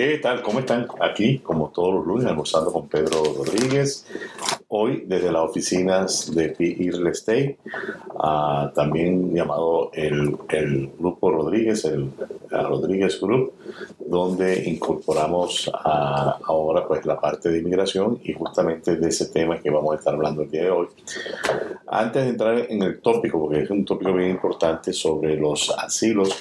¿Qué tal? ¿Cómo están? Aquí, como todos los lunes, almorzando con Pedro Rodríguez. Hoy, desde las oficinas de PE Real Estate, ah, también llamado el, Grupo Rodríguez, el, Rodríguez Group, donde incorporamos ahora pues la parte de inmigración y justamente de ese tema que vamos a estar hablando el día de hoy. Antes de entrar en el tópico, porque es un tópico bien importante sobre los asilos,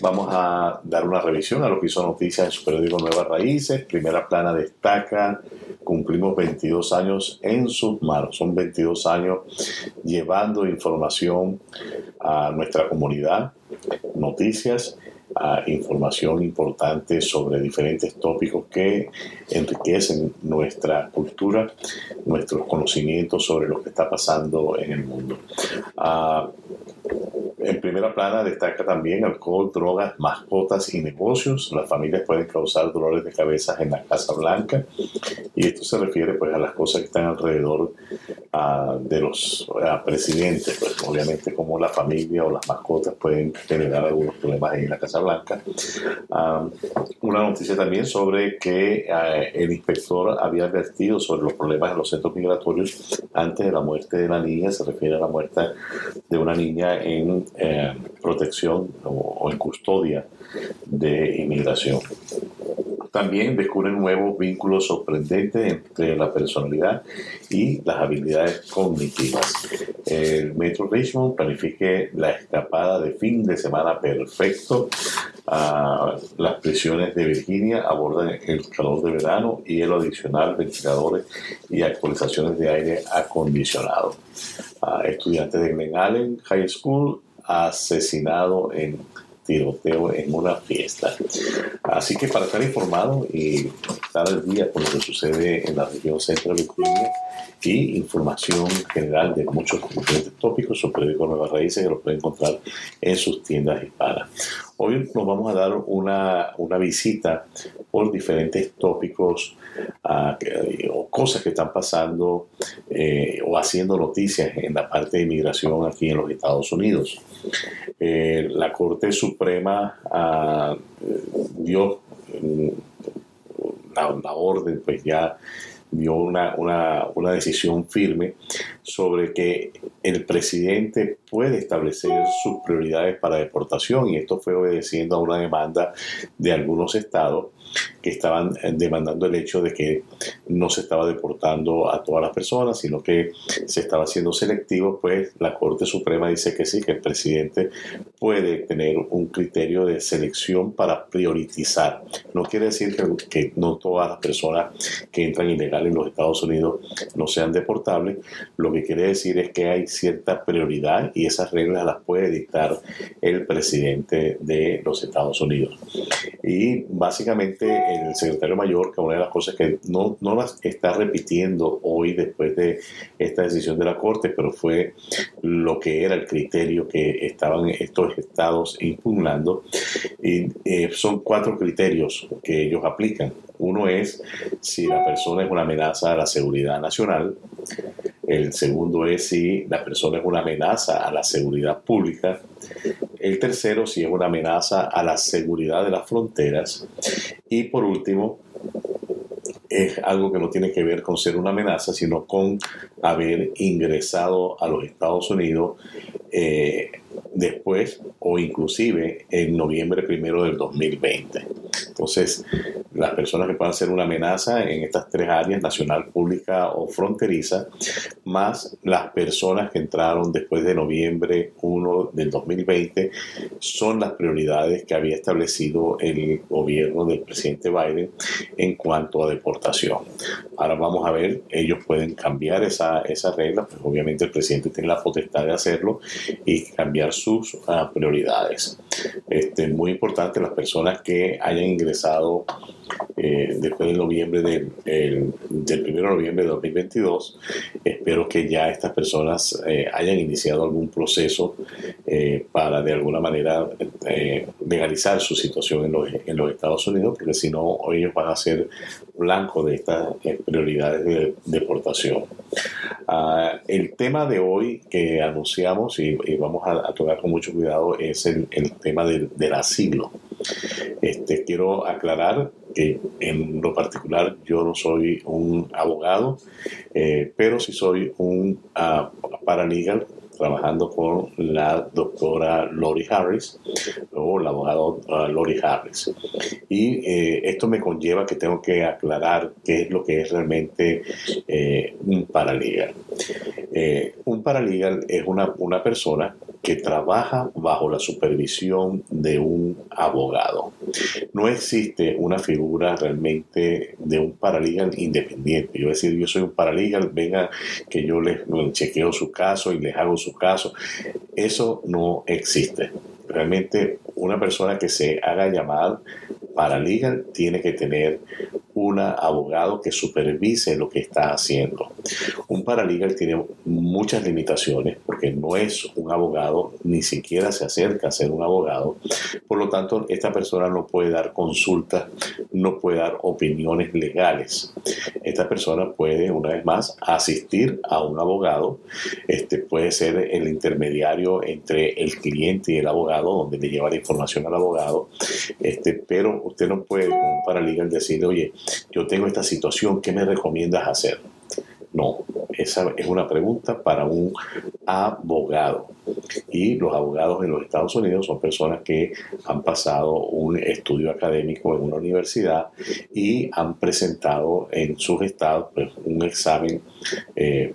vamos a dar una revisión a lo que hizo noticias en su periódico Nuevas Raíces. Primera plana destaca, cumplimos 22 años en sus manos. Son 22 años llevando información a nuestra comunidad, noticias información importante sobre diferentes tópicos que enriquecen nuestra cultura, nuestros conocimientos sobre lo que está pasando en el mundo. Ah, en primera plana destaca también alcohol, drogas, mascotas y negocios. Las familias pueden causar dolores de cabeza en la Casa Blanca y esto se refiere pues a las cosas que están alrededor uh, de los uh, presidentes. Pues obviamente como la familia o las mascotas pueden generar algunos problemas en la Casa Blanca. Una noticia también sobre que el inspector había advertido sobre los problemas en los centros migratorios antes de la muerte de la niña. Se refiere a la muerte de una niña en eh, protección o, en custodia de inmigración. También descubren nuevos vínculos sorprendentes entre la personalidad y las habilidades cognitivas. El Metro Richmond planifique la escapada de fin de semana perfecto. a las prisiones de Virginia abordan el calor de verano y el adicional, ventiladores y actualizaciones de aire acondicionado. estudiantes de Glen Allen High School asesinado en tiroteo en una fiesta. Así que para estar informado y estar al día con lo que sucede en la región central de Virginia y información general de muchos diferentes tópicos, su periódico Nuevas Raíces que lo pueden encontrar en sus tiendas hispanas. Hoy nos vamos a dar una, una visita por diferentes tópicos uh, o cosas que están pasando eh, o haciendo noticias en la parte de inmigración aquí en los Estados Unidos. Eh, la Corte Suprema uh, dio la, la, orden, pues ya dio una, una, una, decisión firme sobre que el presidente puede establecer sus prioridades para deportación y esto fue obedeciendo a una demanda de algunos estados que estaban eh, demandando el hecho de que no se estaba deportando a todas las personas, sino que se estaba haciendo selectivo, pues la Corte Suprema dice que sí, que el presidente puede tener un criterio de selección para priorizar. No quiere decir que, no todas las personas que entran ilegal en los Estados Unidos no sean deportables, lo que quiere decir es que hay cierta prioridad y esas reglas las puede dictar el presidente de los Estados Unidos. Y básicamente el secretario mayor, que una de las cosas que no, no las está repitiendo hoy después de esta decisión de la Corte, pero fue lo que era el criterio que estaban estos estados impugnando. Y eh, son cuatro criterios que ellos aplican. Uno es si la persona es una amenaza a la seguridad nacional. El segundo es si la persona es una amenaza a la seguridad pública. El tercero, si es una amenaza a la seguridad de las fronteras. Y por último, es algo que no tiene que ver con ser una amenaza, sino con haber ingresado a los Estados Unidos eh, después o inclusive en noviembre primero del 2020. Entonces, las personas que puedan ser una amenaza en estas tres áreas, nacional, pública o fronteriza, más las personas que entraron después de noviembre 1 del 2020, son las prioridades que había establecido el gobierno del presidente Biden en cuanto a deportación. Ahora vamos a ver, ellos pueden cambiar esa, esa regla, pues obviamente el presidente tiene la potestad de hacerlo y cambiar sus uh, prioridades. Este, muy importante, las personas que hayan ingresado eh, después del noviembre del, el, del 1 de noviembre de 2022. Espero que ya estas personas eh, hayan iniciado algún proceso eh, para de alguna manera legalizar su situación en los, en los, Estados Unidos, porque si no, ellos van a ser blanco de estas prioridades de deportación. Uh, el tema de hoy que anunciamos y, vamos a, a, tocar con mucho cuidado es el, el tema del, asilo. Este, quiero aclarar porque en lo particular yo no soy un abogado, eh, pero sí soy un uh, trabajando con la doctora Lori Harris o la abogada uh, Lori Harris. Y eh, esto me conlleva que tengo que aclarar qué es lo que es realmente eh, un paralegal. Un paralegal es una persona que trabaja bajo la supervisión de un abogado. No existe una figura realmente de un paralegal independiente. Yo decir, yo soy un paralegal, venga que yo les chequeo su caso y les hago su caso. Eso no existe. Realmente una persona que se haga llamar paralegal tiene que tener un abogado que supervise lo que está haciendo. Un paralegal tiene muchas limitaciones porque no es un abogado, ni siquiera se acerca a ser un abogado. Por lo tanto, esta persona no puede dar consultas, no puede dar opiniones legales. Esta persona puede, una vez más, asistir a un abogado. Este puede ser el intermediario entre el cliente y el abogado, donde le lleva la información al abogado. Este, pero usted no puede, como un paralegal, decir, oye, yo tengo esta situación, ¿qué me recomiendas hacer? No, esa es una pregunta para un abogado. Y los abogados en los Estados Unidos son personas que han pasado un estudio académico en una universidad y han presentado en sus estados pues, un examen. Eh,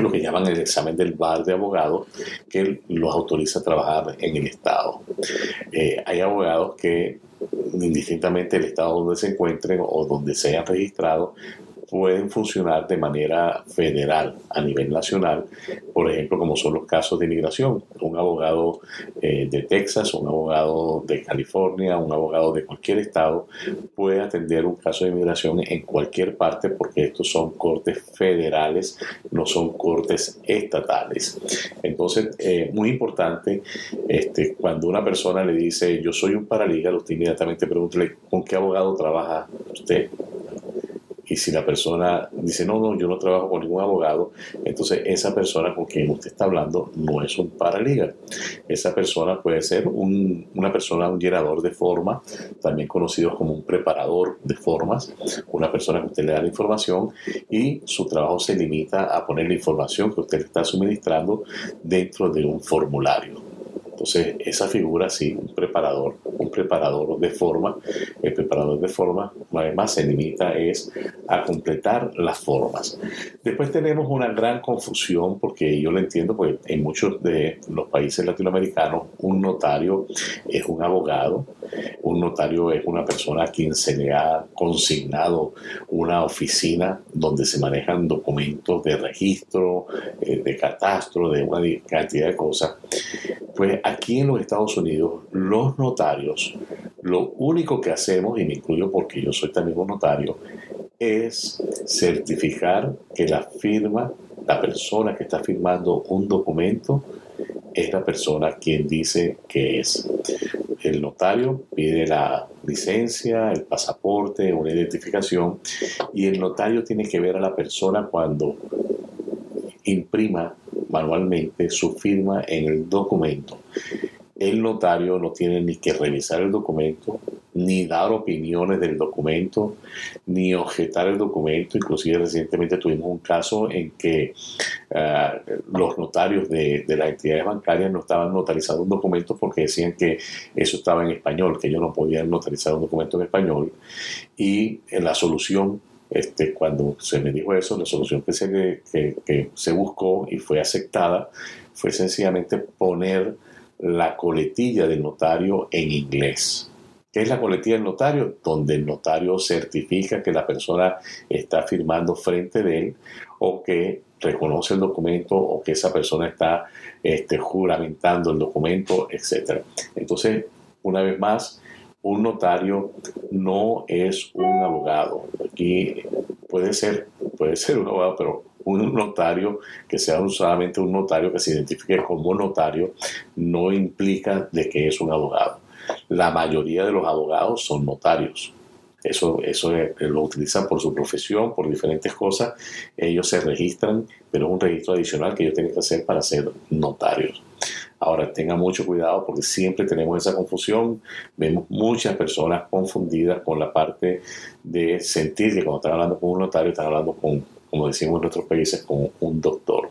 lo que llaman el examen del bar de abogados, que los autoriza a trabajar en el Estado. Eh, hay abogados que indistintamente el estado donde se encuentren o donde se hayan registrado, pueden funcionar de manera federal a nivel nacional, por ejemplo, como son los casos de inmigración. Un abogado eh, de Texas, un abogado de California, un abogado de cualquier estado puede atender un caso de inmigración en cualquier parte porque estos son cortes federales, no son cortes estatales. Entonces, eh, muy importante, este, cuando una persona le dice yo soy un paralegal, usted inmediatamente pregúntele con qué abogado trabaja usted y si la persona dice, no, no, yo no trabajo con ningún abogado, entonces esa persona con quien usted está hablando no es un paralegal. Esa persona puede ser una persona, un llenador de forma, también conocido como un preparador de formas, una persona que usted le da la información y su trabajo se limita a poner la información que usted le está suministrando dentro de un formulario. Entonces, esa figura sí, un preparador, un preparador de forma, el preparador de forma, además se limita es a completar las formas. Después tenemos una gran confusión, porque yo lo entiendo, pues en muchos de los países latinoamericanos, un notario es un abogado, un notario es una persona a quien se le ha consignado una oficina donde se manejan documentos de registro, eh, de catastro, de una cantidad de cosas. Pues aquí en los Estados Unidos, los notarios, lo único que hacemos, y me incluyo porque yo soy también un notario, es certificar que la firma, la persona que está firmando un documento, es la persona quien dice que es. El notario pide la licencia, el pasaporte, una identificación y el notario tiene que ver a la persona cuando imprima manualmente su firma en el documento. El notario no tiene ni que revisar el documento, ni dar opiniones del documento, ni objetar el documento. Inclusive recientemente tuvimos un caso en que ah, los notarios de, las entidades bancarias no estaban notarizando un documento porque decían que eso estaba en español, que ellos no podían notarizar un documento en español. Y en la solución este, cuando se me dijo eso, la solución que se, que se buscó y fue aceptada fue sencillamente poner la coletilla del notario en inglés. ¿Qué es la coletilla del notario? Donde el notario certifica que la persona está firmando frente de él o que reconoce el documento o que esa persona está este, juramentando el documento, etc. Entonces, una vez más, un notario no es un abogado. Aquí puede ser, puede ser un abogado, pero un notario que sea solamente un notario que se identifique como notario no implica de que es un abogado. La mayoría de los abogados son notarios. Eso, eso lo utilizan por su profesión, por diferentes cosas. Ellos se registran, pero es un registro adicional que ellos tienen que hacer para ser notarios. Ahora, tenga mucho cuidado porque siempre tenemos esa confusión. Vemos muchas personas confundidas con la parte de sentir que cuando están hablando con un notario, están hablando con, como decimos en nuestros países, con un doctor.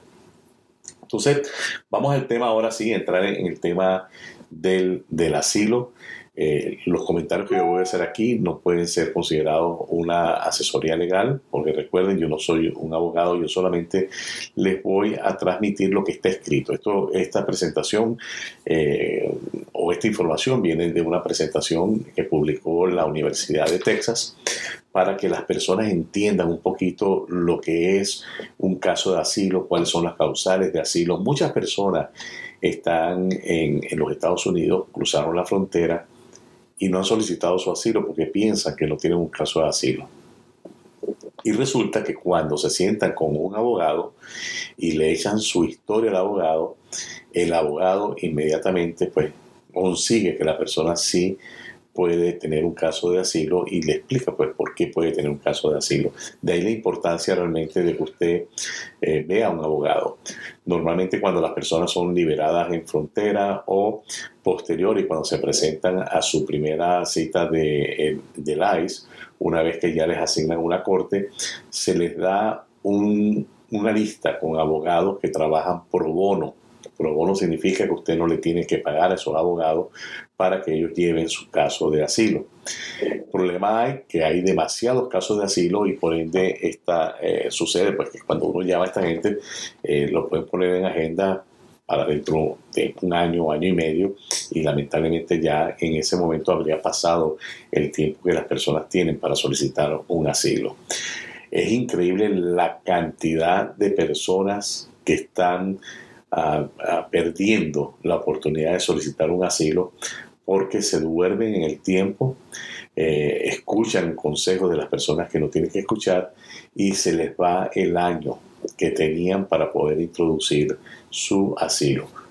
Entonces, vamos al tema ahora sí, entrar en el tema del, del asilo. Eh, los comentarios que yo voy a hacer aquí no pueden ser considerados una asesoría legal, porque recuerden, yo no soy un abogado, yo solamente les voy a transmitir lo que está escrito. Esto, esta presentación eh, o esta información viene de una presentación que publicó la Universidad de Texas para que las personas entiendan un poquito lo que es un caso de asilo, cuáles son las causales de asilo. Muchas personas están en, en los Estados Unidos, cruzaron la frontera, y no han solicitado su asilo porque piensan que no tienen un caso de asilo. Y resulta que cuando se sientan con un abogado y le echan su historia al abogado, el abogado inmediatamente pues consigue que la persona sí puede tener un caso de asilo y le explica pues por qué puede tener un caso de asilo. De ahí la importancia realmente de que usted eh, vea a un abogado. Normalmente cuando las personas son liberadas en frontera o posterior y cuando se presentan a su primera cita de, del ICE, una vez que ya les asignan una corte, se les da una lista con abogados que trabajan pro bono Pro bono significa que usted no le tiene que pagar a esos abogados para que ellos lleven su caso de asilo. El problema es que hay demasiados casos de asilo y por ende esta, eh, sucede pues que cuando uno llama a esta gente eh, lo pueden poner en agenda para dentro de un año, año y medio, y lamentablemente ya en ese momento habría pasado el tiempo que las personas tienen para solicitar un asilo. Es increíble la cantidad de personas que están perdiendo la oportunidad de solicitar un asilo porque se duermen en el tiempo, eh, escuchan consejos de las personas que no tienen que escuchar y se les va el año que tenían para poder introducir su asilo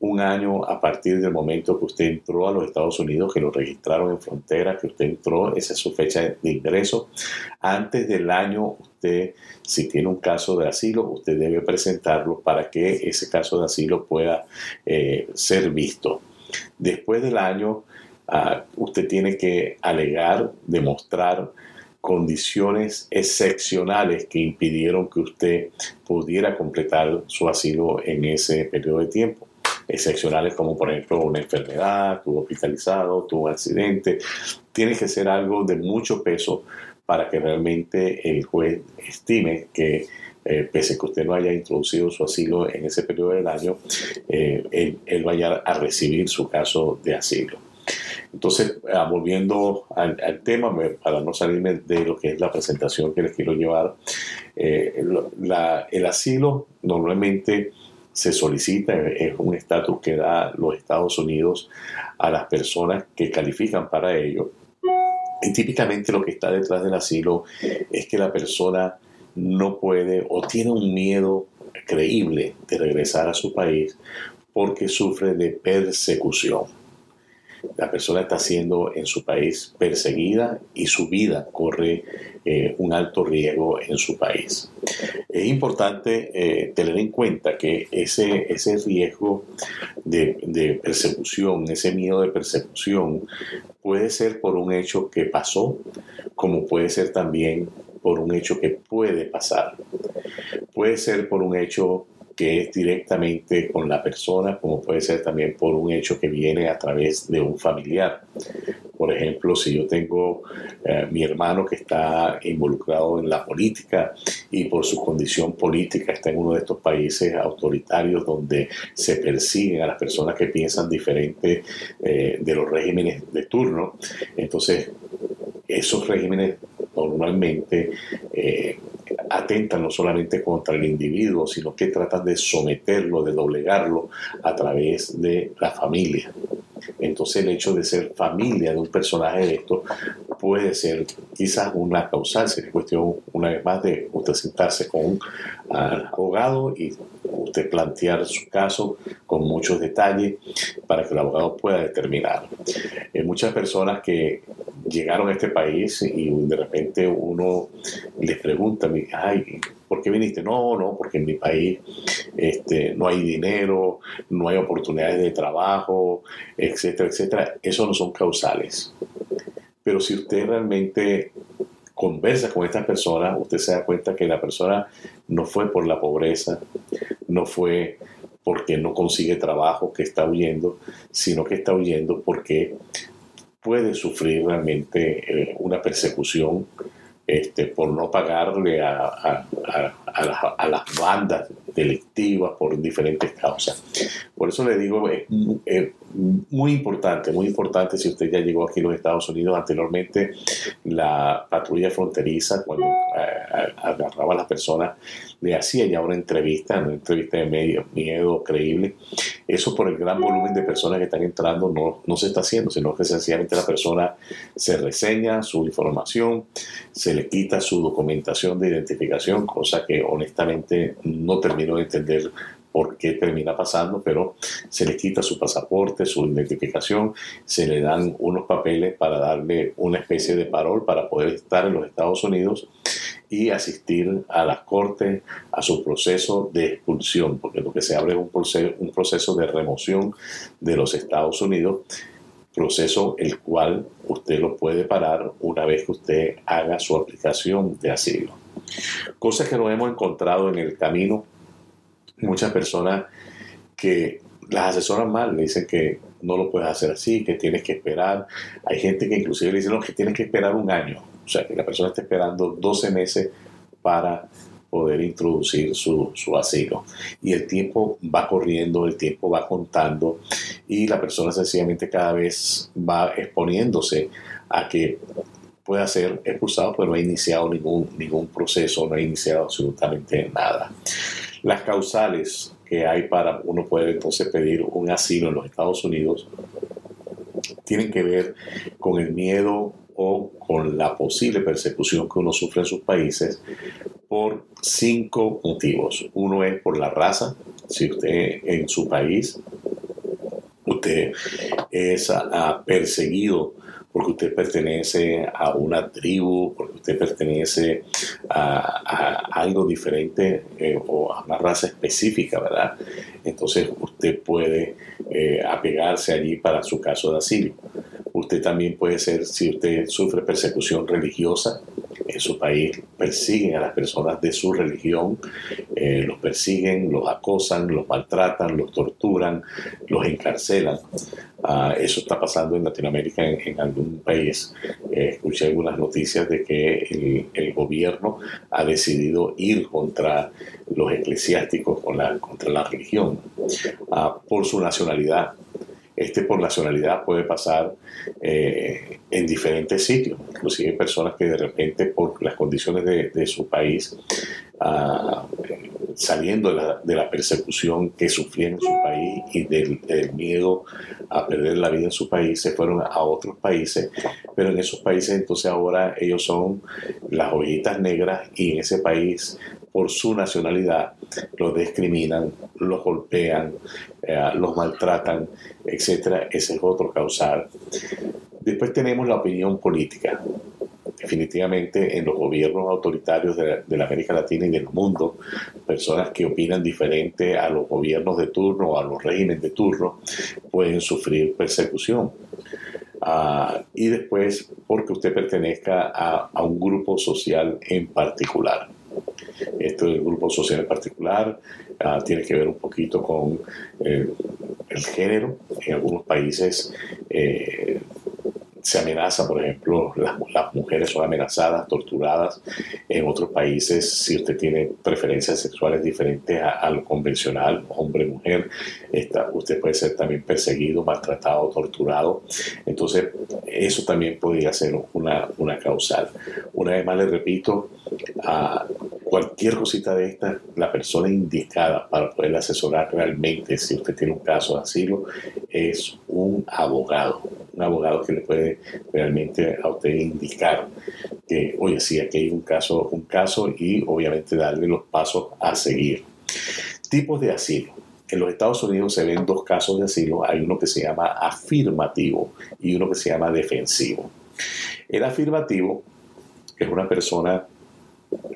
un año a partir del momento que usted entró a los Estados Unidos, que lo registraron en frontera, que usted entró, esa es su fecha de ingreso. Antes del año, usted, si tiene un caso de asilo, usted debe presentarlo para que ese caso de asilo pueda eh, ser visto. Después del año, ah, usted tiene que alegar, demostrar condiciones excepcionales que impidieron que usted pudiera completar su asilo en ese periodo de tiempo excepcionales como por ejemplo una enfermedad, estuvo hospitalizado, un accidente. Tiene que ser algo de mucho peso para que realmente el juez estime que eh, pese que usted no haya introducido su asilo en ese periodo del año, eh, él, vaya a recibir su caso de asilo. Entonces, ah, volviendo al, tema, para no salirme de lo que es la presentación que les quiero llevar, eh, el asilo normalmente se solicita, es un estatus que da los Estados Unidos a las personas que califican para ello. Y típicamente lo que está detrás del asilo es que la persona no puede o tiene un miedo creíble de regresar a su país porque sufre de persecución la persona está siendo en su país perseguida y su vida corre eh, un alto riesgo en su país. Es importante eh, tener en cuenta que ese, ese riesgo de, de persecución, ese miedo de persecución, puede ser por un hecho que pasó, como puede ser también por un hecho que puede pasar. Puede ser por un hecho que es directamente con la persona, como puede ser también por un hecho que viene a través de un familiar. Por ejemplo, si yo tengo eh, mi hermano que está involucrado en la política y por su condición política está en uno de estos países autoritarios donde se persiguen a las personas que piensan diferente eh, de los regímenes de turno, entonces esos regímenes normalmente eh, atentan no solamente contra el individuo, sino que tratan de someterlo, de doblegarlo a través de la familia. Entonces el hecho de ser familia de un personaje de esto puede ser quizás una causal, sería cuestión una vez más de usted sentarse con un abogado y usted plantear su caso con muchos detalles para que el abogado pueda determinar. Hay muchas personas que llegaron a este país y de repente uno les pregunta, ay, ¿por qué viniste? No, no, porque en mi país este, no hay dinero, no hay oportunidades de trabajo, etcétera, etcétera. Eso no son causales. Pero si usted realmente conversa con estas personas, usted se da cuenta que la persona no fue por la pobreza, no fue porque no consigue trabajo que está huyendo, sino que está huyendo porque puede sufrir realmente eh, una persecución este, por no pagarle a, las bandas delictivas por diferentes causas. Por eso le digo, es, muy importante, muy importante si usted ya llegó aquí a los Estados Unidos anteriormente, la patrulla fronteriza, cuando eh, agarraba a las personas, le hacía ya una entrevista, una entrevista de medio, miedo creíble. Eso por el gran volumen de personas que están entrando no, no se está haciendo, sino que sencillamente la persona se reseña su información, se le quita su documentación de identificación, cosa que honestamente no termino de entender por qué termina pasando, pero se le quita su pasaporte, su identificación, se le dan unos papeles para darle una especie de parol para poder estar en los Estados Unidos y asistir a las cortes, a su proceso de expulsión, porque lo que se abre es un proceso, un proceso de remoción de los Estados Unidos, proceso el cual usted lo puede parar una vez que usted haga su aplicación de asilo. Cosas que nos hemos encontrado en el camino muchas personas que las asesoran mal, le dicen que no lo puedes hacer así, que tienes que esperar. Hay gente que inclusive le dice que tienes que esperar un año. O sea, que la persona está esperando 12 meses para poder introducir su, su, asilo. Y el tiempo va corriendo, el tiempo va contando y la persona sencillamente cada vez va exponiéndose a que pueda ser expulsado, pero no ha iniciado ningún, ningún proceso, no ha iniciado absolutamente nada. Las causales que hay para uno poder entonces pedir un asilo en los Estados Unidos tienen que ver con el miedo o con la posible persecución que uno sufre en sus países por cinco motivos. Uno es por la raza, si usted en su país usted es perseguido porque usted pertenece a una tribu, porque usted pertenece a, algo diferente eh, o a una raza específica, ¿verdad? Entonces usted puede eh, apegarse allí para su caso de asilo. Usted también puede ser, si usted sufre persecución religiosa, en su país persiguen a las personas de su religión, eh, los persiguen, los acosan, los maltratan, los torturan, los encarcelan. Ah, eso está pasando en Latinoamérica en, algún país. Eh, escuché algunas noticias de que el, gobierno ha decidido ir contra los eclesiásticos, contra la religión, ah, por su nacionalidad este por nacionalidad puede pasar eh, en diferentes sitios, inclusive personas que de repente por las condiciones de, su país, ah, saliendo de la, persecución que sufrían en su país y del, miedo a perder la vida en su país, se fueron a otros países, pero en esos países entonces ahora ellos son las ovejitas negras y en ese país por su nacionalidad los discriminan, los golpean, eh, los maltratan, etc. Ese es otro causal. Después tenemos la opinión política. Definitivamente en los gobiernos autoritarios de, la América Latina y del mundo, personas que opinan diferente a los gobiernos de turno o a los regímenes de turno pueden sufrir persecución. Ah, y después porque usted pertenezca a, a un grupo social en particular. Esto del grupo social en particular ah, tiene que ver un poquito con eh, el género. En algunos países eh, se amenaza, por ejemplo, las, mujeres son amenazadas, torturadas. En otros países, si usted tiene preferencias sexuales diferentes a, lo convencional, hombre-mujer, usted puede ser también perseguido, maltratado, torturado. Entonces, eso también podría ser una, una causal. Una vez más le repito, cualquier cosita de esta, la persona indicada para poder asesorar realmente si usted tiene un caso de asilo es un abogado, un abogado que le puede realmente a usted indicar que, oye, sí, aquí hay un caso, un caso y obviamente darle los pasos a seguir. Tipos de asilo. En los Estados Unidos se ven dos casos de asilo. Hay uno que se llama afirmativo y uno que se llama defensivo. El afirmativo es una persona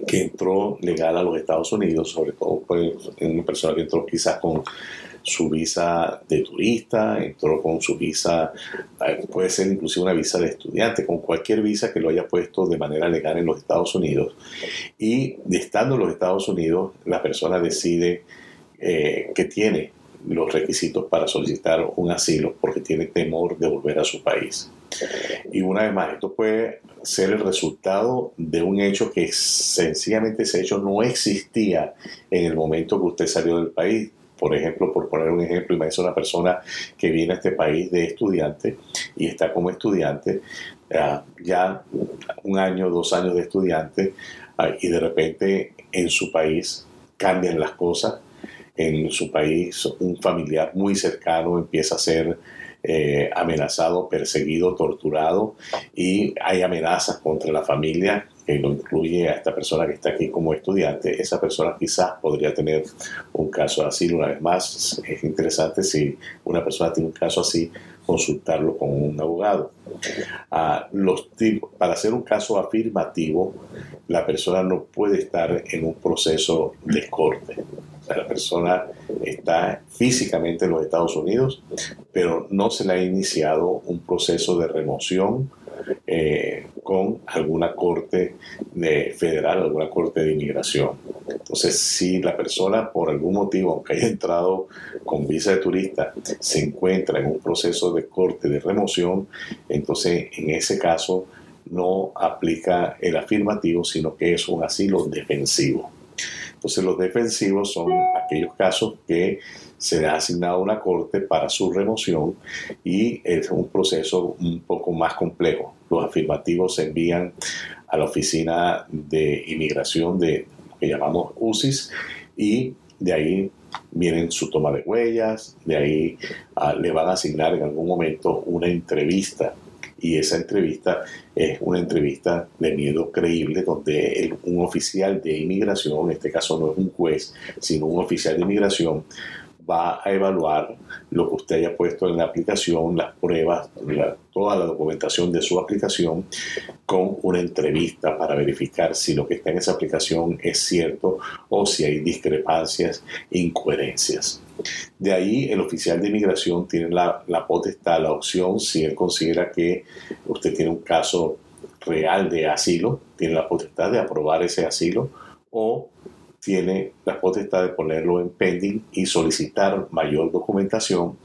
que entró legal a los Estados Unidos, sobre todo pues, una persona que entró quizás con su visa de turista, entró con su visa, eh, puede ser inclusive una visa de estudiante, con cualquier visa que lo haya puesto de manera legal en los Estados Unidos. Y estando en los Estados Unidos, la persona decide eh, que tiene los requisitos para solicitar un asilo porque tiene temor de volver a su país. Y una vez más, esto puede ser el resultado de un hecho que sencillamente ese hecho no existía en el momento que usted salió del país. Por ejemplo, por poner un ejemplo, imagínese una persona que viene a este país de estudiante y está como estudiante, ya un año, dos años de estudiante, ah, y de repente en su país cambian las cosas, en su país un familiar muy cercano empieza a ser eh, amenazado, perseguido, torturado y hay amenazas contra la familia que lo incluye a esta persona que está aquí como estudiante, esa persona quizás podría tener un caso asilo. Una vez más, es interesante si una persona tiene un caso así, consultarlo con un abogado. Ah, los para hacer un caso afirmativo, la persona no puede estar en un proceso de corte la persona está físicamente en los Estados Unidos, pero no se le ha iniciado un proceso de remoción eh, con alguna corte de federal, alguna corte de inmigración. Entonces, si la persona por algún motivo, aunque haya entrado con visa de turista, se encuentra en un proceso de corte de remoción, entonces en ese caso no aplica el afirmativo, sino que es un asilo defensivo. Entonces los defensivos son aquellos casos que se le ha asignado una corte para su remoción y es un proceso un poco más complejo. Los afirmativos se envían a la oficina de inmigración de lo que llamamos UCIS y de ahí vienen su toma de huellas, de ahí ah, le van a asignar en algún momento una entrevista y esa entrevista es una entrevista de miedo creíble donde un oficial de inmigración, en este caso no es un juez, sino un oficial de inmigración, va a evaluar lo que usted haya puesto en la aplicación, las pruebas, toda la documentación de su aplicación con una entrevista para verificar si lo que está en esa aplicación es cierto o si hay discrepancias incoherencias. De ahí el oficial de inmigración tiene la, la potestad, la opción, si él considera que usted tiene un caso real de asilo, tiene la potestad de aprobar ese asilo o tiene la potestad de ponerlo en pending y solicitar mayor documentación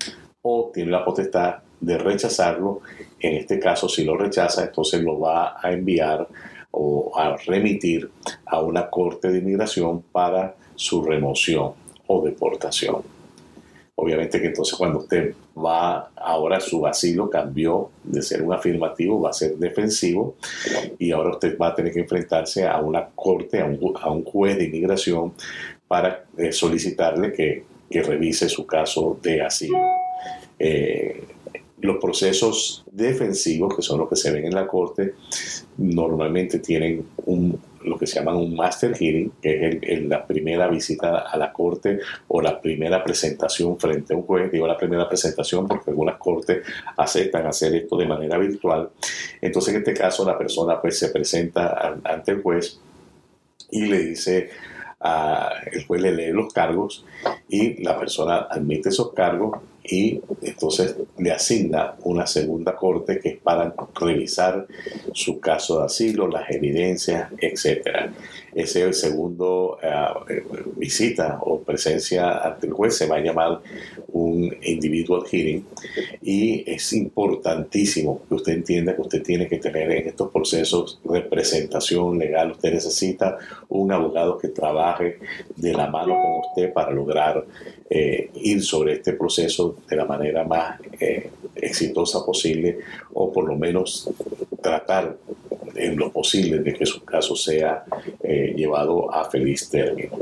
o tiene la potestad de rechazarlo. En este caso, si lo rechaza, entonces lo va a enviar o a remitir a una corte de inmigración para su remoción o deportación. Obviamente que entonces cuando usted va, ahora su asilo cambió de ser un afirmativo, va a ser defensivo y ahora usted va a tener que enfrentarse a una corte, a un, juez de inmigración para eh, solicitarle que, revise su caso de asilo. Eh, los procesos defensivos, que son los que se ven en la corte, normalmente tienen un lo que se llama un master hearing, que es la primera visita a la corte o la primera presentación frente a un juez. Digo la primera presentación porque algunas cortes aceptan hacer esto de manera virtual. Entonces, en este caso, la persona pues se presenta ante el juez y le dice el juez le lee los cargos y la persona admite esos cargos y entonces le asigna una segunda corte que es para revisar su caso de asilo, las evidencias, etcétera. Ese segundo eh, visita o presencia ante el juez se va a llamar un individual hearing y es importantísimo que usted entienda que usted tiene que tener en estos procesos representación legal. Usted necesita un abogado que trabaje de la mano con usted para lograr eh, ir sobre este proceso de la manera más eh, exitosa posible o por lo menos tratar en lo posible de que su caso sea eh, llevado a feliz término.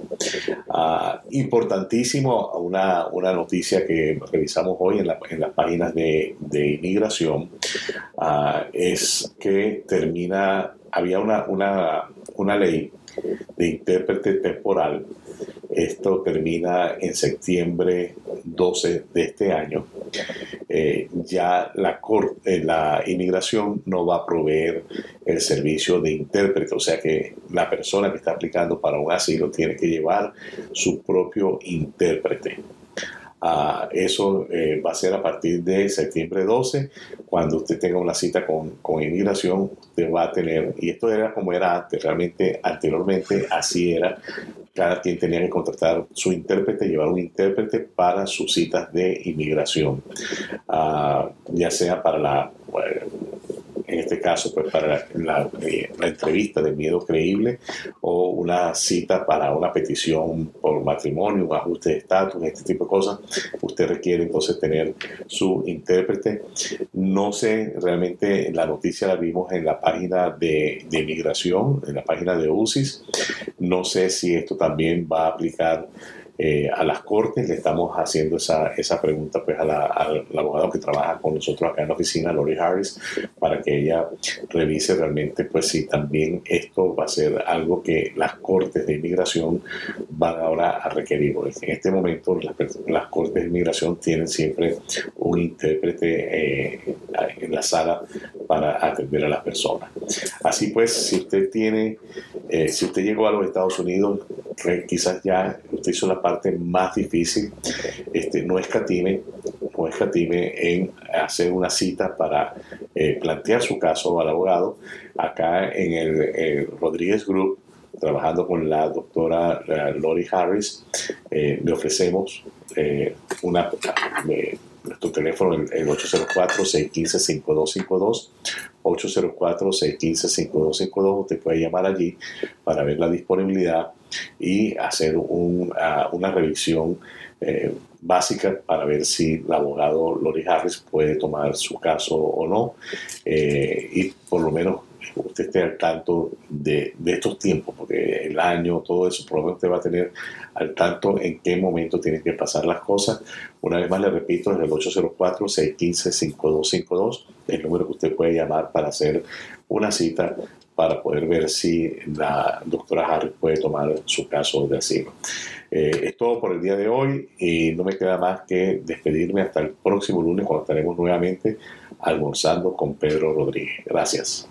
Ah, importantísimo, una, una, noticia que revisamos hoy en, las páginas de, de inmigración ah, es que termina, había una, una, una ley de intérprete temporal. Esto termina en septiembre 12 de este año. Eh, ya la, corte, la inmigración no va a proveer el servicio de intérprete, o sea que la persona que está aplicando para un asilo tiene que llevar su propio intérprete. Ah, eso eh, va a ser a partir de septiembre 12, cuando usted tenga una cita con, con, inmigración, usted va a tener, y esto era como era antes, realmente anteriormente así era, cada quien tenía que contratar su intérprete, llevar un intérprete para sus citas de inmigración, ah, ya sea para la en este caso, pues para eh, la, entrevista de miedo creíble o una cita para una petición por matrimonio, un ajuste de estatus, este tipo de cosas, usted requiere entonces tener su intérprete. No sé, realmente la noticia la vimos en la página de, de inmigración, en la página de UCIS. No sé si esto también va a aplicar eh, a las cortes. Le estamos haciendo esa, esa pregunta pues, a la, al abogado que trabaja con nosotros acá en la oficina, Lori Harris, para que ella revise realmente pues, si también esto va a ser algo que las cortes de inmigración van ahora a requerir. En este momento las, cortes de inmigración tienen siempre un intérprete eh, en la sala para atender a las personas. Así pues, si usted tiene, eh, si usted llegó a los Estados Unidos, quizás ya usted hizo la parte más difícil, este, no escatime, no escatime en hacer una cita para eh, plantear su caso al abogado. Acá en el, Rodríguez Group, trabajando con la doctora eh, Lori Harris, eh, le ofrecemos una nuestro teléfono el, 804-615-5252, 804-615-5252, usted puede llamar allí para ver la disponibilidad y hacer ah, una revisión eh, básica para ver si el abogado Lori Harris puede tomar su caso o no eh, y por lo menos usted esté al tanto de, estos tiempos, porque el año, todo eso, por lo menos usted va a tener al tanto en qué momento tienen que pasar las cosas. Una vez más le repito, es el 804-615-5252, el número que usted puede llamar para hacer una cita para poder ver si la doctora Harris puede tomar su caso de asilo. Eh, es todo por el día de hoy y no me queda más que despedirme hasta el próximo lunes cuando estaremos nuevamente almorzando con Pedro Rodríguez. Gracias.